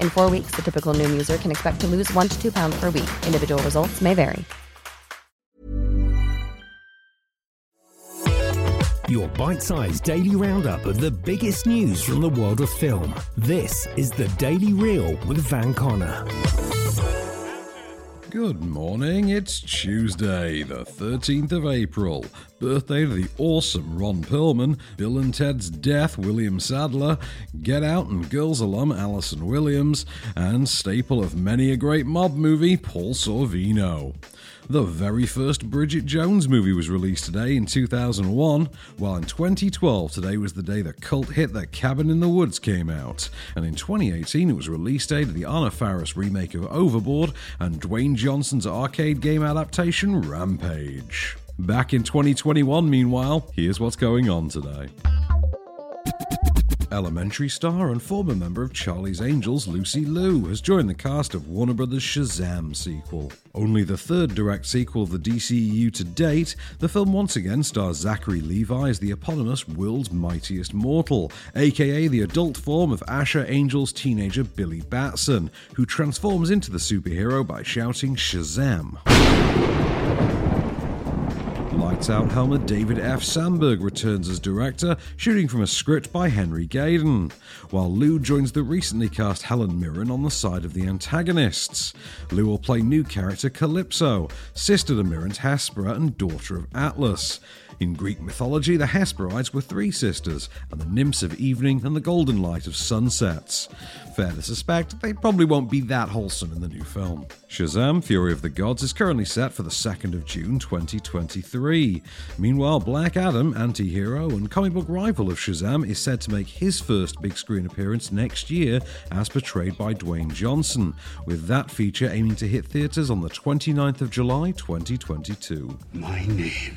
In four weeks, the typical Noom user can expect to lose one to two pounds per week. Individual results may vary. Your bite sized daily roundup of the biggest news from the world of film. This is the Daily Reel with Van Connor. Good morning, it's Tuesday, the 13th of April. Birthday to the awesome Ron Perlman, Bill and Ted's Death, William Sadler, Get Out and Girls alum Allison Williams, and staple of many a great mob movie, Paul Sorvino. The very first Bridget Jones movie was released today in 2001, while in 2012 today was the day the cult hit The Cabin in the Woods came out, and in 2018 it was release day to the Anna Faris remake of Overboard and Dwayne Johnson's arcade game adaptation Rampage. Back in 2021, meanwhile, here's what's going on today. Elementary star and former member of Charlie's Angels, Lucy Liu, has joined the cast of Warner Brothers' Shazam sequel. Only the third direct sequel of the DCEU to date, the film once again stars Zachary Levi as the eponymous World's Mightiest Mortal, aka the adult form of Asher Angel's teenager Billy Batson, who transforms into the superhero by shouting Shazam. Lights Out helmer David F. Sandberg returns as director, shooting from a script by Henry Gayden, while Liu joins the recently cast Helen Mirren on the side of the antagonists. Liu will play new character Calypso, sister to Mirren's Hespera and daughter of Atlas. In Greek mythology, the Hesperides were three sisters, and the nymphs of evening and the golden light of sunsets. Fair to suspect they probably won't be that wholesome in the new film. Shazam Fury of the Gods is currently set for the 2nd of June 2023. Meanwhile, Black Adam, anti hero and comic book rival of Shazam, is said to make his first big screen appearance next year as portrayed by Dwayne Johnson, with that feature aiming to hit theatres on the 29th of July 2022. My name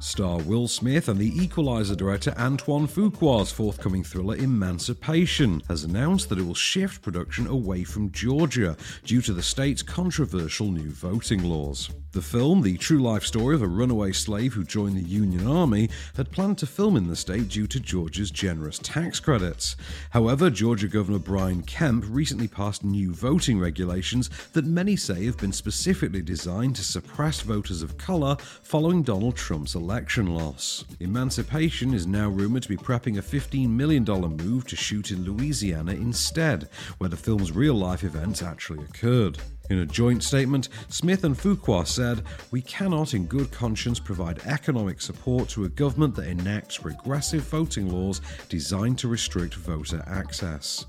Star Will Smith and the Equalizer director Antoine Fuqua's forthcoming thriller Emancipation has announced that it will shift production away from Georgia due to the state's controversial new voting laws. The film, the true life story of a runaway slave who joined the Union Army, had planned to film in the state due to Georgia's generous tax credits. However, Georgia Governor Brian Kemp recently passed new voting regulations that many say have been specifically designed to suppress voters of color following Donald Trump's election loss. Emancipation is now rumored to be prepping a $15 million move to shoot in Louisiana instead, where the film's real life events actually occurred. In a joint statement, Smith and Fuqua said, We cannot in good conscience provide economic support to a government that enacts regressive voting laws designed to restrict voter access.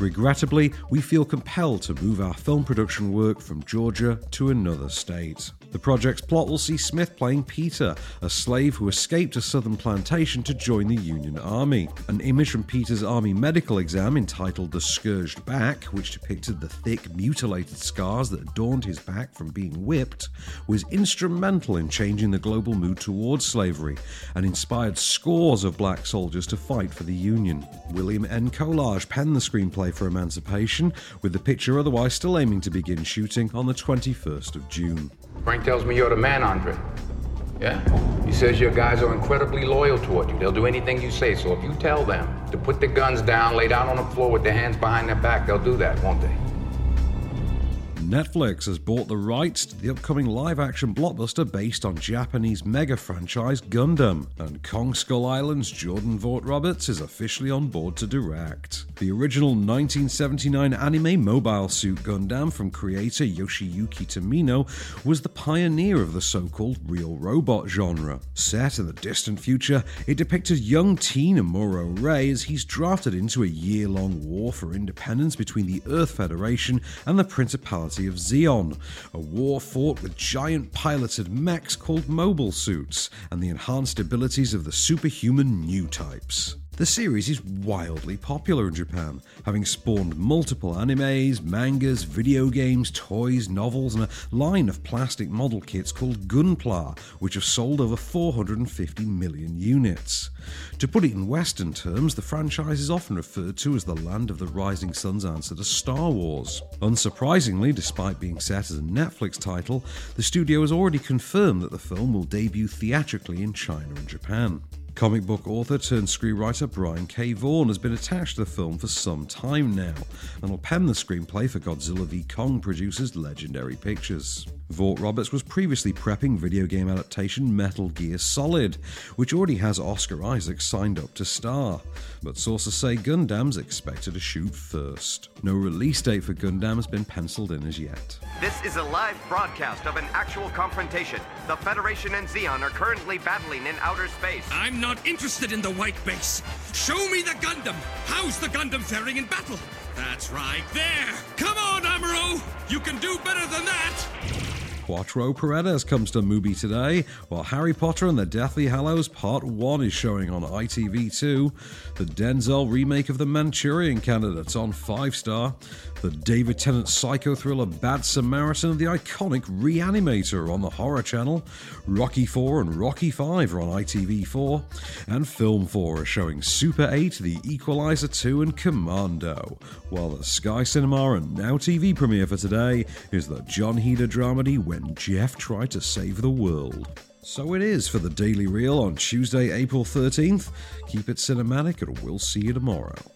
Regrettably, we feel compelled to move our film production work from Georgia to another state. The project's plot will see Smith playing Peter, a slave who escaped a southern plantation to join the Union Army. An image from Peter's Army medical exam entitled The Scourged Back, which depicted the thick, mutilated scars that adorned his back from being whipped, was instrumental in changing the global mood towards slavery and inspired scores of black soldiers to fight for the Union. William N. Collage penned the screenplay for Emancipation, with the picture otherwise still aiming to begin shooting on the 21st of June. Frank tells me you're the man, Andre. Yeah? He says your guys are incredibly loyal toward you. They'll do anything you say. So if you tell them to put their guns down, lay down on the floor with their hands behind their back, they'll do that, won't they? Netflix has bought the rights to the upcoming live action blockbuster based on Japanese mega franchise Gundam, and Kong Skull Island's Jordan Vogt-Roberts is officially on board to direct. The original 1979 anime Mobile Suit Gundam from creator Yoshiyuki Tomino was the pioneer of the so called real robot genre. Set in the distant future, it depicted young teen Amuro Ray as he's drafted into a year long war for independence between the Earth Federation and the Principality of Zeon, a war fought with giant piloted mechs called mobile suits, and the enhanced abilities of the superhuman new types. The series is wildly popular in Japan, having spawned multiple animes, mangas, video games, toys, novels, and a line of plastic model kits called Gunpla, which have sold over 450 million units. To put it in Western terms, the franchise is often referred to as the land of the rising sun's answer to Star Wars. Unsurprisingly, despite being set as a Netflix title, the studio has already confirmed that the film will debut theatrically in China and Japan. Comic book author turned screenwriter Brian K. Vaughan has been attached to the film for some time now and will pen the screenplay for Godzilla v. Kong producers Legendary Pictures. Vogt-Roberts was previously prepping video game adaptation Metal Gear Solid, which already has Oscar Isaac signed up to star. But sources say Gundam's expected to shoot first. No release date for Gundam has been penciled in as yet. This is a live broadcast of an actual confrontation. The Federation and Zeon are currently battling in outer space. I'm not interested in the white base. Show me the Gundam. How's the Gundam faring in battle? That's right, there. Come on, Amuro. You can do better than that. Quattro Paredes comes to Mubi today, while Harry Potter and the Deathly Hallows Part 1 is showing on ITV2, the Denzel remake of The Manchurian Candidates on 5 Star, the David Tennant psycho thriller Bad Samaritan and the iconic Reanimator on the Horror Channel, Rocky 4 and Rocky 5 are on ITV4, and Film 4 are showing Super 8, The Equalizer 2 and Commando, while the Sky Cinema and Now TV premiere for today is the Jon Heder dramedy When Jeff Tried to Save the World. So it is for the Daily Reel on Tuesday, April 13th. Keep it cinematic and we'll see you tomorrow.